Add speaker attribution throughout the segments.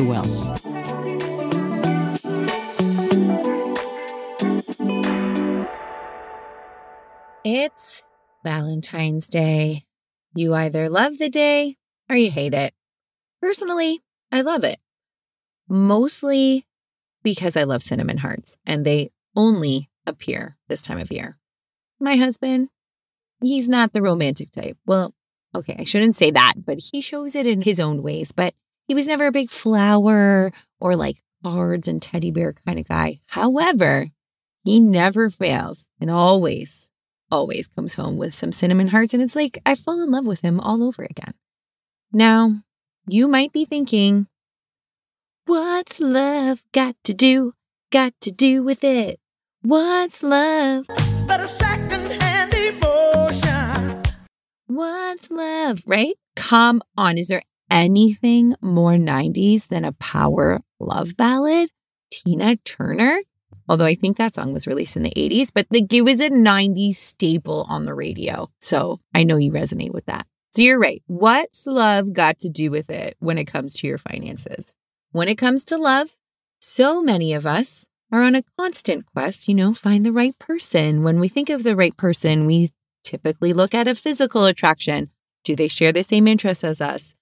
Speaker 1: Who else?
Speaker 2: It's Valentine's Day. You either love the day or you hate it. Personally, I love it. Mostly because I love cinnamon hearts and they only appear this time of year. My husband, he's not the romantic type. Well, okay, I shouldn't say that, but he shows it in his own ways. But he was never a big flower or like cards and teddy bear kind of guy. However, he never fails and always always comes home with some cinnamon hearts, and it's like I fall in love with him all over again. Now, you might be thinking, What's love got to do, got to do with it? What's love? But a second-hand emotion. What's love, right? Come on, is there anything more 90s than a power love ballad? Tina Turner? although I think that song was released in the 80s, but the, it was a 90s staple on the radio. So I know you resonate with that. So you're right. What's love got to do with it when it comes to your finances? When it comes to love, so many of us are on a constant quest, you know, find the right person. When we think of the right person, we typically look at a physical attraction. Do they share the same interests as us?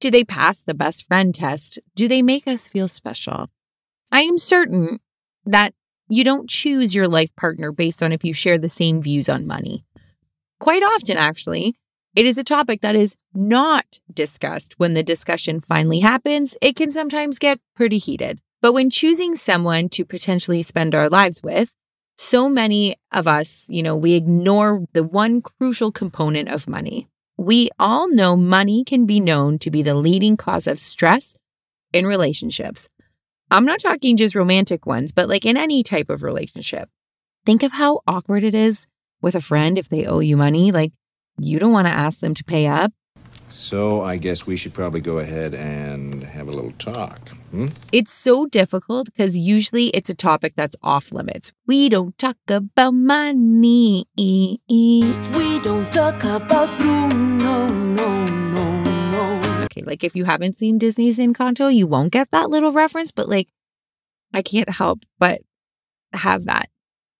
Speaker 2: Do they pass the best friend test? Do they make us feel special? I am certain that you don't choose your life partner based on if you share the same views on money. Quite often, actually, it is a topic that is not discussed when the discussion finally happens. It can sometimes get pretty heated. But when choosing someone to potentially spend our lives with, so many of us, you know, we ignore the one crucial component of money. We all know money can be known to be the leading cause of stress in relationships. I'm not talking just romantic ones, but like in any type of relationship. Think of how awkward it is with a friend if they owe you money. Like, you don't want to ask them to pay up.
Speaker 3: So I guess we should probably go ahead and have a little talk. Hmm?
Speaker 2: It's so difficult because usually it's a topic that's off limits. We don't talk about money. We don't talk about Bruno. No, no no. okay, like if you haven't seen Disney's Encanto, you won't get that little reference, but like I can't help but have that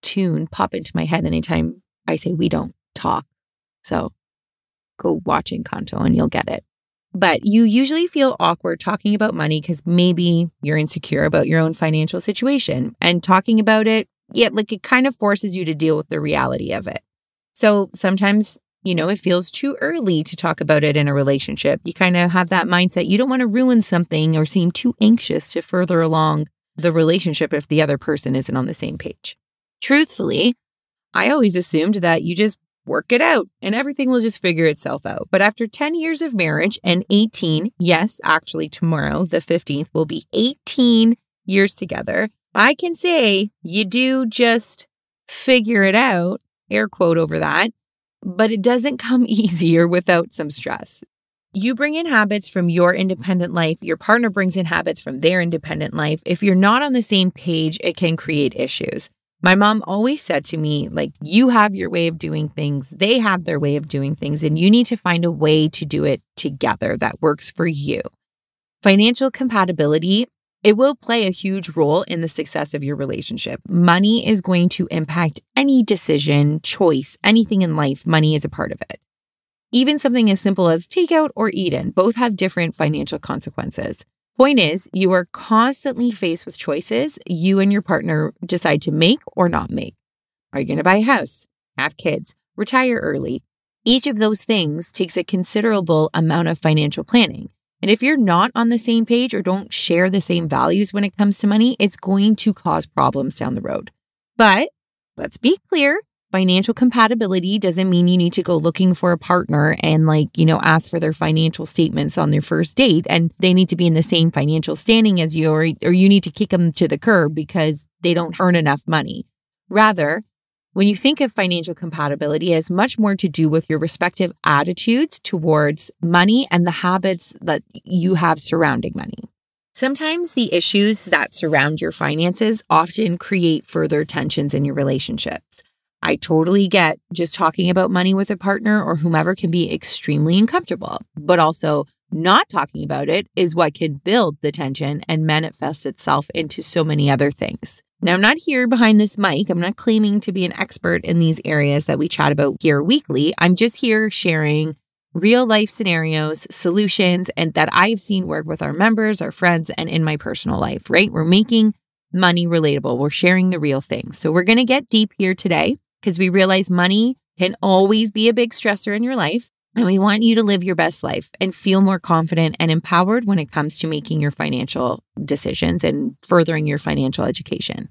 Speaker 2: tune pop into my head anytime I say we don't talk. So go watch Encanto and you'll get it. But you usually feel awkward talking about money because maybe you're insecure about your own financial situation and talking about it, yet like it kind of forces you to deal with the reality of it. So sometimes you know, it feels too early to talk about it in a relationship. You kind of have that mindset. You don't want to ruin something or seem too anxious to further along the relationship if the other person isn't on the same page. Truthfully, I always assumed that you just work it out and everything will just figure itself out. But after 10 years of marriage and 18, yes, actually, tomorrow, the 15th, will be 18 years together, I can say you do just figure it out, air quote over that, but it doesn't come easier without some stress. You bring in habits from your independent life, your partner brings in habits from their independent life. If you're not on the same page, it can create issues. My mom always said to me, like, you have your way of doing things, they have their way of doing things, and you need to find a way to do it together that works for you. Financial compatibility it will play a huge role in the success of your relationship. Money is going to impact any decision, choice, anything in life. Money is a part of it. Even something as simple as takeout or eat in both have different financial consequences. Point is, you are constantly faced with choices you and your partner decide to make or not make. Are you going to buy a house, have kids, retire early? Each of those things takes a considerable amount of financial planning. And if you're not on the same page or don't share the same values when it comes to money, it's going to cause problems down the road. But let's be clear financial compatibility doesn't mean you need to go looking for a partner and like, you know, ask for their financial statements on their first date and they need to be in the same financial standing as you or, or you need to kick them to the curb because they don't earn enough money. Rather, when you think of financial compatibility, it has much more to do with your respective attitudes towards money and the habits that you have surrounding money. Sometimes the issues that surround your finances often create further tensions in your relationships. I totally get just talking about money with a partner or whomever can be extremely uncomfortable, but also not talking about it is what can build the tension and manifest itself into so many other things. Now, I'm not here behind this mic. I'm not claiming to be an expert in these areas that we chat about here weekly. I'm just here sharing real life scenarios, solutions, and that I've seen work with our members, our friends, and in my personal life, right? We're making money relatable. We're sharing the real thing. So we're going to get deep here today because we realize money can always be a big stressor in your life. And we want you to live your best life and feel more confident and empowered when it comes to making your financial decisions and furthering your financial education.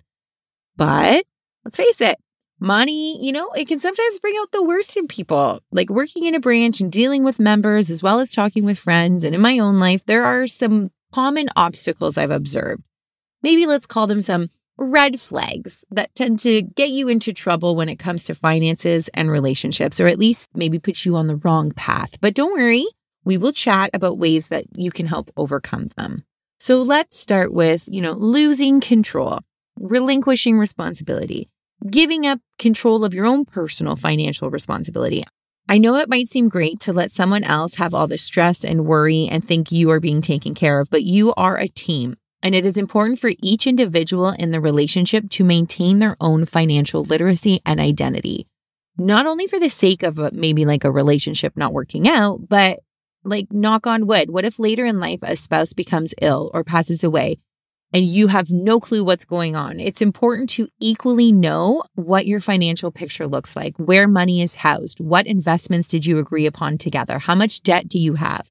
Speaker 2: But let's face it, money, you know, it can sometimes bring out the worst in people. Like working in a branch and dealing with members as well as talking with friends. And in my own life, there are some common obstacles I've observed. Maybe let's call them some red flags that tend to get you into trouble when it comes to finances and relationships, or at least maybe put you on the wrong path. But don't worry, we will chat about ways that you can help overcome them. So let's start with, you know, losing control, relinquishing responsibility, giving up control of your own personal financial responsibility. I know it might seem great to let someone else have all the stress and worry and think you are being taken care of, but you are a team and it is important for each individual in the relationship to maintain their own financial literacy and identity. Not only for the sake of a, maybe like a relationship not working out, but like knock on wood, what if later in life a spouse becomes ill or passes away and you have no clue what's going on? It's important to equally know what your financial picture looks like, where money is housed, what investments did you agree upon together, how much debt do you have?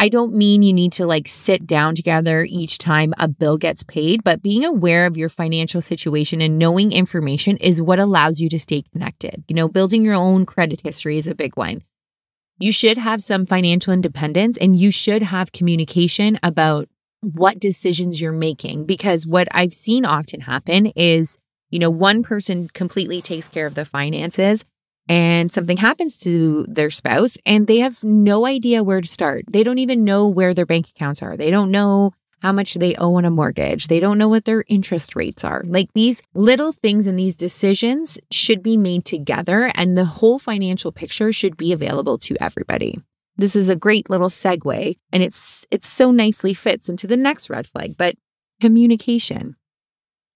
Speaker 2: I don't mean you need to like sit down together each time a bill gets paid, but being aware of your financial situation and knowing information is what allows you to stay connected. You know, building your own credit history is a big one. You should have some financial independence and you should have communication about what decisions you're making because what I've seen often happen is, you know, one person completely takes care of the finances and something happens to their spouse and they have no idea where to start. They don't even know where their bank accounts are. They don't know how much they owe on a mortgage. They don't know what their interest rates are. Like these little things and these decisions should be made together and the whole financial picture should be available to everybody. This is a great little segue and it's it's so nicely fits into the next red flag, but communication.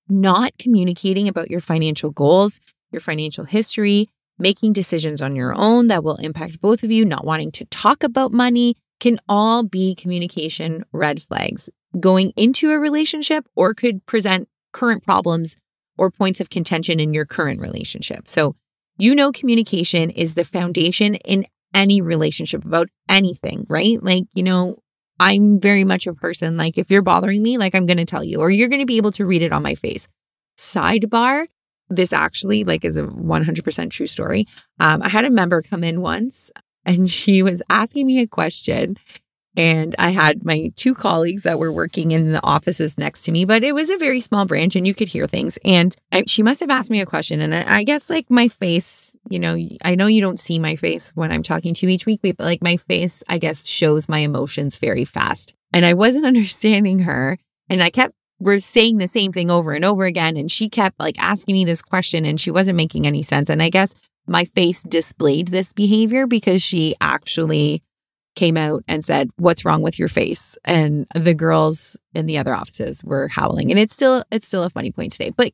Speaker 2: Not communicating about your financial goals, your financial history, making decisions on your own that will impact both of you, not wanting to talk about money can all be communication red flags going into a relationship or could present current problems or points of contention in your current relationship. So, you know, communication is the foundation in any relationship about anything, right? Like, you know, I'm very much a person like if you're bothering me, like I'm going to tell you, or you're going to be able to read it on my face. Sidebar, this actually like is a 100% true story. Um, I had a member come in once and she was asking me a question and I had my two colleagues that were working in the offices next to me, but it was a very small branch and you could hear things. And I, she must have asked me a question. And I, I, guess, like, my face, you know, I know you don't see my face when I'm talking to you each week, but like, my face, I guess, shows my emotions very fast. And I wasn't understanding her. And I kept we're saying the same thing over and over again. And she kept like asking me this question and she wasn't making any sense. And I guess my face displayed this behavior because she actually came out and said, What's wrong with your face? And the girls in the other offices were howling. And it's still it's still a funny point today. But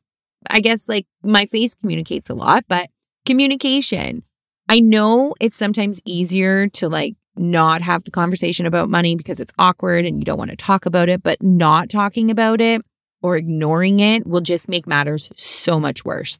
Speaker 2: I guess like my face communicates a lot, but communication. I know it's sometimes easier to like not have the conversation about money because it's awkward and you don't want to talk about it, but not talking about it or ignoring it will just make matters so much worse.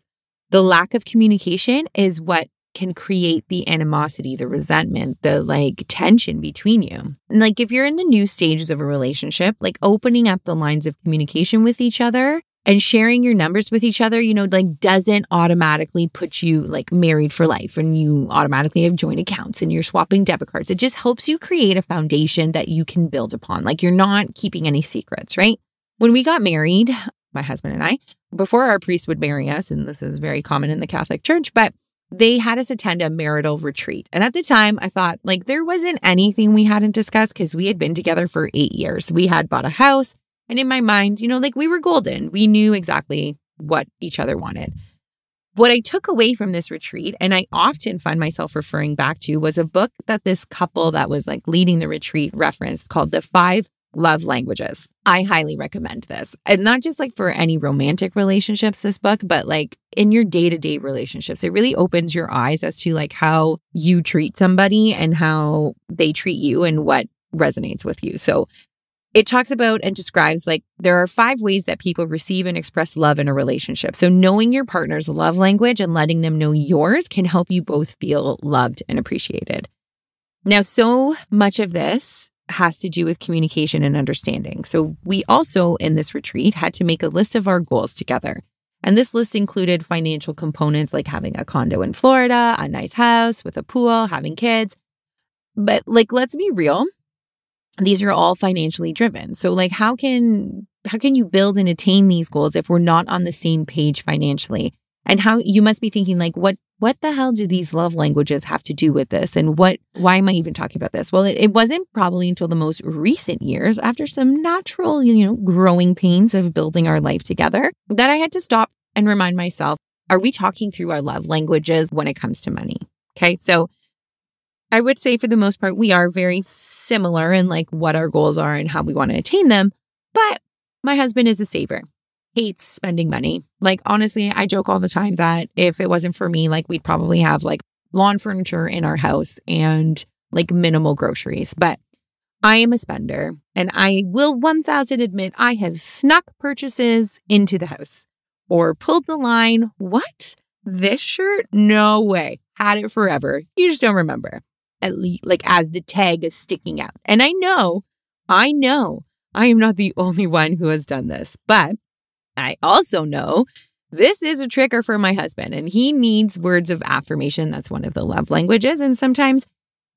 Speaker 2: The lack of communication is what can create the animosity, the resentment, the like tension between you. And like if you're in the new stages of a relationship, like opening up the lines of communication with each other And sharing your numbers with each other, you know, like doesn't automatically put you like married for life and you automatically have joint accounts and you're swapping debit cards. It just helps you create a foundation that you can build upon. Like you're not keeping any secrets, right? When we got married, my husband and I, before our priest would marry us, and this is very common in the Catholic Church, but they had us attend a marital retreat. And at the time, I thought like there wasn't anything we hadn't discussed because we had been together for eight years. We had bought a house. And in my mind, you know, like we were golden. We knew exactly what each other wanted. What I took away from this retreat, and I often find myself referring back to, was a book that this couple that was like leading the retreat referenced called The Five Love Languages. I highly recommend this. And not just like for any romantic relationships, this book, but like in your day to day relationships. It really opens your eyes as to like how you treat somebody and how they treat you and what resonates with you. So it talks about and describes like there are five ways that people receive and express love in a relationship. So knowing your partner's love language and letting them know yours can help you both feel loved and appreciated. Now, so much of this has to do with communication and understanding. So, we also in this retreat had to make a list of our goals together. And this list included financial components like having a condo in Florida, a nice house with a pool, having kids. But, like, let's be real, these are all financially driven. So, like, how can how can you build and attain these goals if we're not on the same page financially? And how you must be thinking like what what the hell do these love languages have to do with this? And what, why am I even talking about this? Well, it, it wasn't probably until the most recent years, after some natural, you know, growing pains of building our life together, that I had to stop and remind myself, are we talking through our love languages when it comes to money? Okay. So I would say for the most part, we are very similar in like what our goals are and how we want to attain them. But my husband is a saver hates spending money. Like, honestly, I joke all the time that if it wasn't for me, like, we'd probably have like lawn furniture in our house and like minimal groceries. But I am a spender and I will 1000 admit I have snuck purchases into the house or pulled the line. What? This shirt? No way. Had it forever. You just don't remember. At least, like, as the tag is sticking out. And I know, I know I am not the only one who has done this, but I also know this is a trigger for my husband, and he needs words of affirmation. That's one of the love languages. And sometimes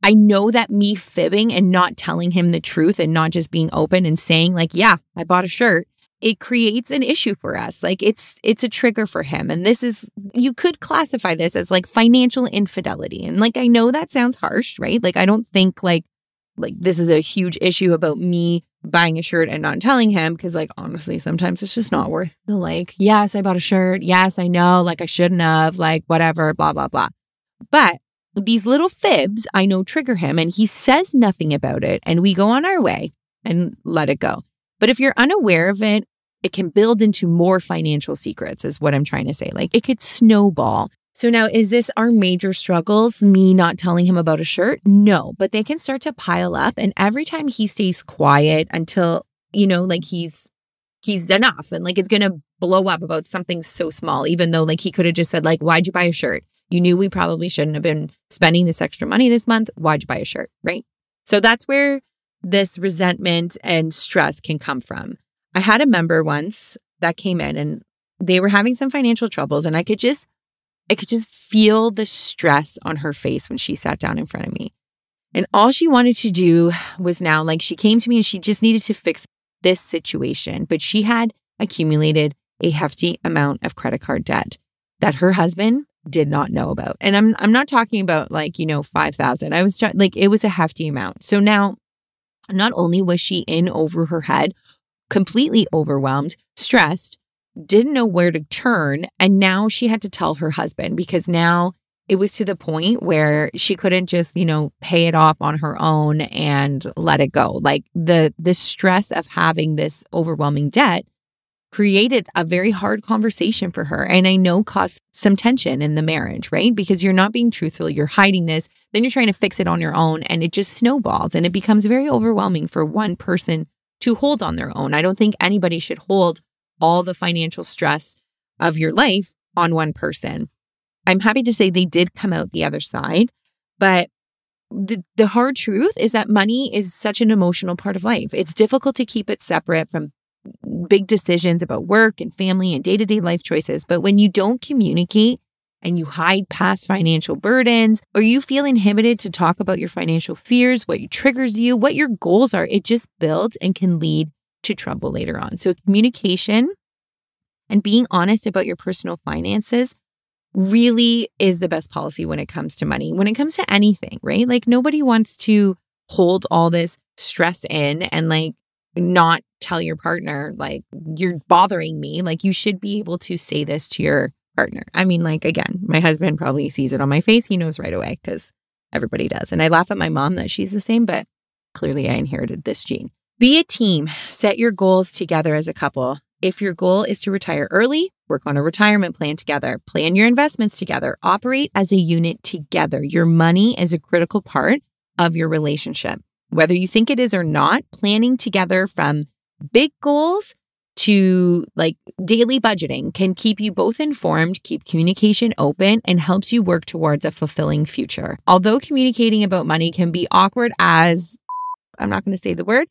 Speaker 2: I know that me fibbing and not telling him the truth and not just being open and saying, like, yeah, I bought a shirt, it creates an issue for us. Like it's it's a trigger for him. And this is you could classify this as like financial infidelity. And like I know that sounds harsh, right? Like I don't think like like this is a huge issue about me buying a shirt and not telling him because like honestly sometimes it's just not worth the like yes i bought a shirt yes i know like i shouldn't have like whatever blah blah blah but these little fibs i know trigger him and he says nothing about it and we go on our way and let it go but if you're unaware of it it can build into more financial secrets is what i'm trying to say like it could snowball so now, is this our major struggles? Me not telling him about a shirt? No, but they can start to pile up. And every time he stays quiet until, you know, like he's, he's enough and like it's going to blow up about something so small, even though like he could have just said, like, why'd you buy a shirt? You knew we probably shouldn't have been spending this extra money this month. Why'd you buy a shirt? Right. So that's where this resentment and stress can come from. I had a member once that came in and they were having some financial troubles and I could just I could just feel the stress on her face when she sat down in front of me. And all she wanted to do was now, like, she came to me and she just needed to fix this situation. But she had accumulated a hefty amount of credit card debt that her husband did not know about. And I'm I'm not talking about like, you know, 5,000. I was trying like it was a hefty amount. So now not only was she in over her head, completely overwhelmed, stressed, didn't know where to turn. And now she had to tell her husband because now it was to the point where she couldn't just, you know, pay it off on her own and let it go. Like the the stress of having this overwhelming debt created a very hard conversation for her and I know caused some tension in the marriage, right? Because you're not being truthful, you're hiding this, then you're trying to fix it on your own and it just snowballs and it becomes very overwhelming for one person to hold on their own. I don't think anybody should hold all the financial stress of your life on one person. I'm happy to say they did come out the other side, but the, the hard truth is that money is such an emotional part of life. It's difficult to keep it separate from big decisions about work and family and day to day life choices. But when you don't communicate and you hide past financial burdens, or you feel inhibited to talk about your financial fears, what triggers you, what your goals are, it just builds and can lead to trouble later on. So, communication and being honest about your personal finances really is the best policy when it comes to money, when it comes to anything, right? Like, nobody wants to hold all this stress in and like not tell your partner, like, you're bothering me. Like, you should be able to say this to your partner. I mean, like, again, my husband probably sees it on my face. He knows right away because everybody does. And I laugh at my mom that she's the same, but clearly I inherited this gene. Be a team, set your goals together as a couple. If your goal is to retire early, work on a retirement plan together, plan your investments together, operate as a unit together. Your money is a critical part of your relationship. Whether you think it is or not, planning together from big goals to like daily budgeting can keep you both informed, keep communication open, and helps you work towards a fulfilling future. Although communicating about money can be awkward as I'm not going to say the word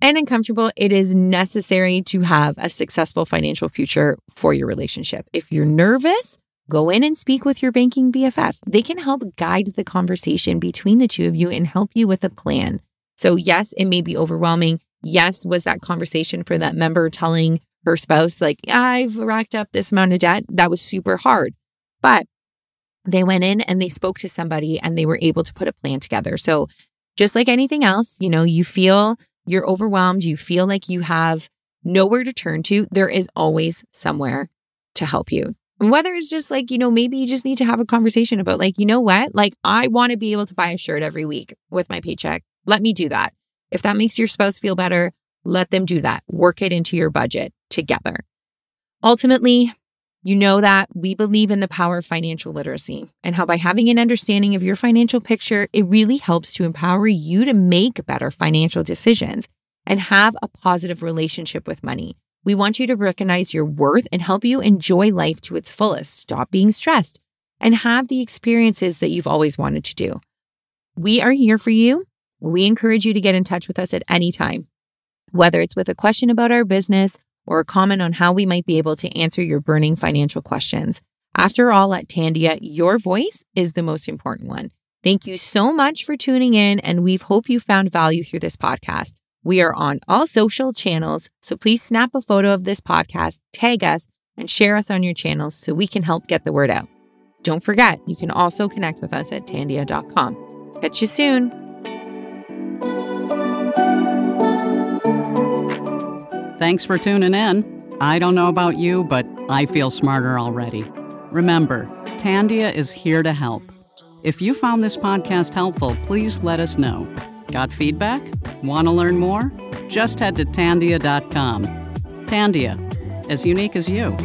Speaker 2: and uncomfortable, it is necessary to have a successful financial future for your relationship. If you're nervous, go in and speak with your banking BFF. They can help guide the conversation between the two of you and help you with a plan. So, yes, it may be overwhelming. Yes, was that conversation for that member telling her spouse, like, I've racked up this amount of debt? That was super hard. But they went in and they spoke to somebody and they were able to put a plan together. So, just like anything else, you know, you feel you're overwhelmed, you feel like you have nowhere to turn to, there is always somewhere to help you. Whether it's just like, you know, maybe you just need to have a conversation about, like, you know what? Like, I want to be able to buy a shirt every week with my paycheck. Let me do that. If that makes your spouse feel better, let them do that. Work it into your budget together. Ultimately, you know that we believe in the power of financial literacy and how by having an understanding of your financial picture, it really helps to empower you to make better financial decisions and have a positive relationship with money. We want you to recognize your worth and help you enjoy life to its fullest, stop being stressed, and have the experiences that you've always wanted to do. We are here for you we encourage you to get in touch with us at any time, whether it's with a question about our business or a comment on how we might be able to answer your burning financial questions. After all, at Tandia, your voice is the most important one. Thank you so much for tuning in, and we hope you found value through this podcast. We are on all social channels, so please snap a photo of this podcast, tag us, and share us on your channels so we can help get the word out. Don't forget, you can also connect with us at tandia.com. Catch you soon.
Speaker 1: Thanks for tuning in. I don't know about you, but I feel smarter already. Remember, Tandia is here to help. If you found this podcast helpful, please let us know. Got feedback? Want to learn more? Just head to tandia.com. Tandia, as unique as you.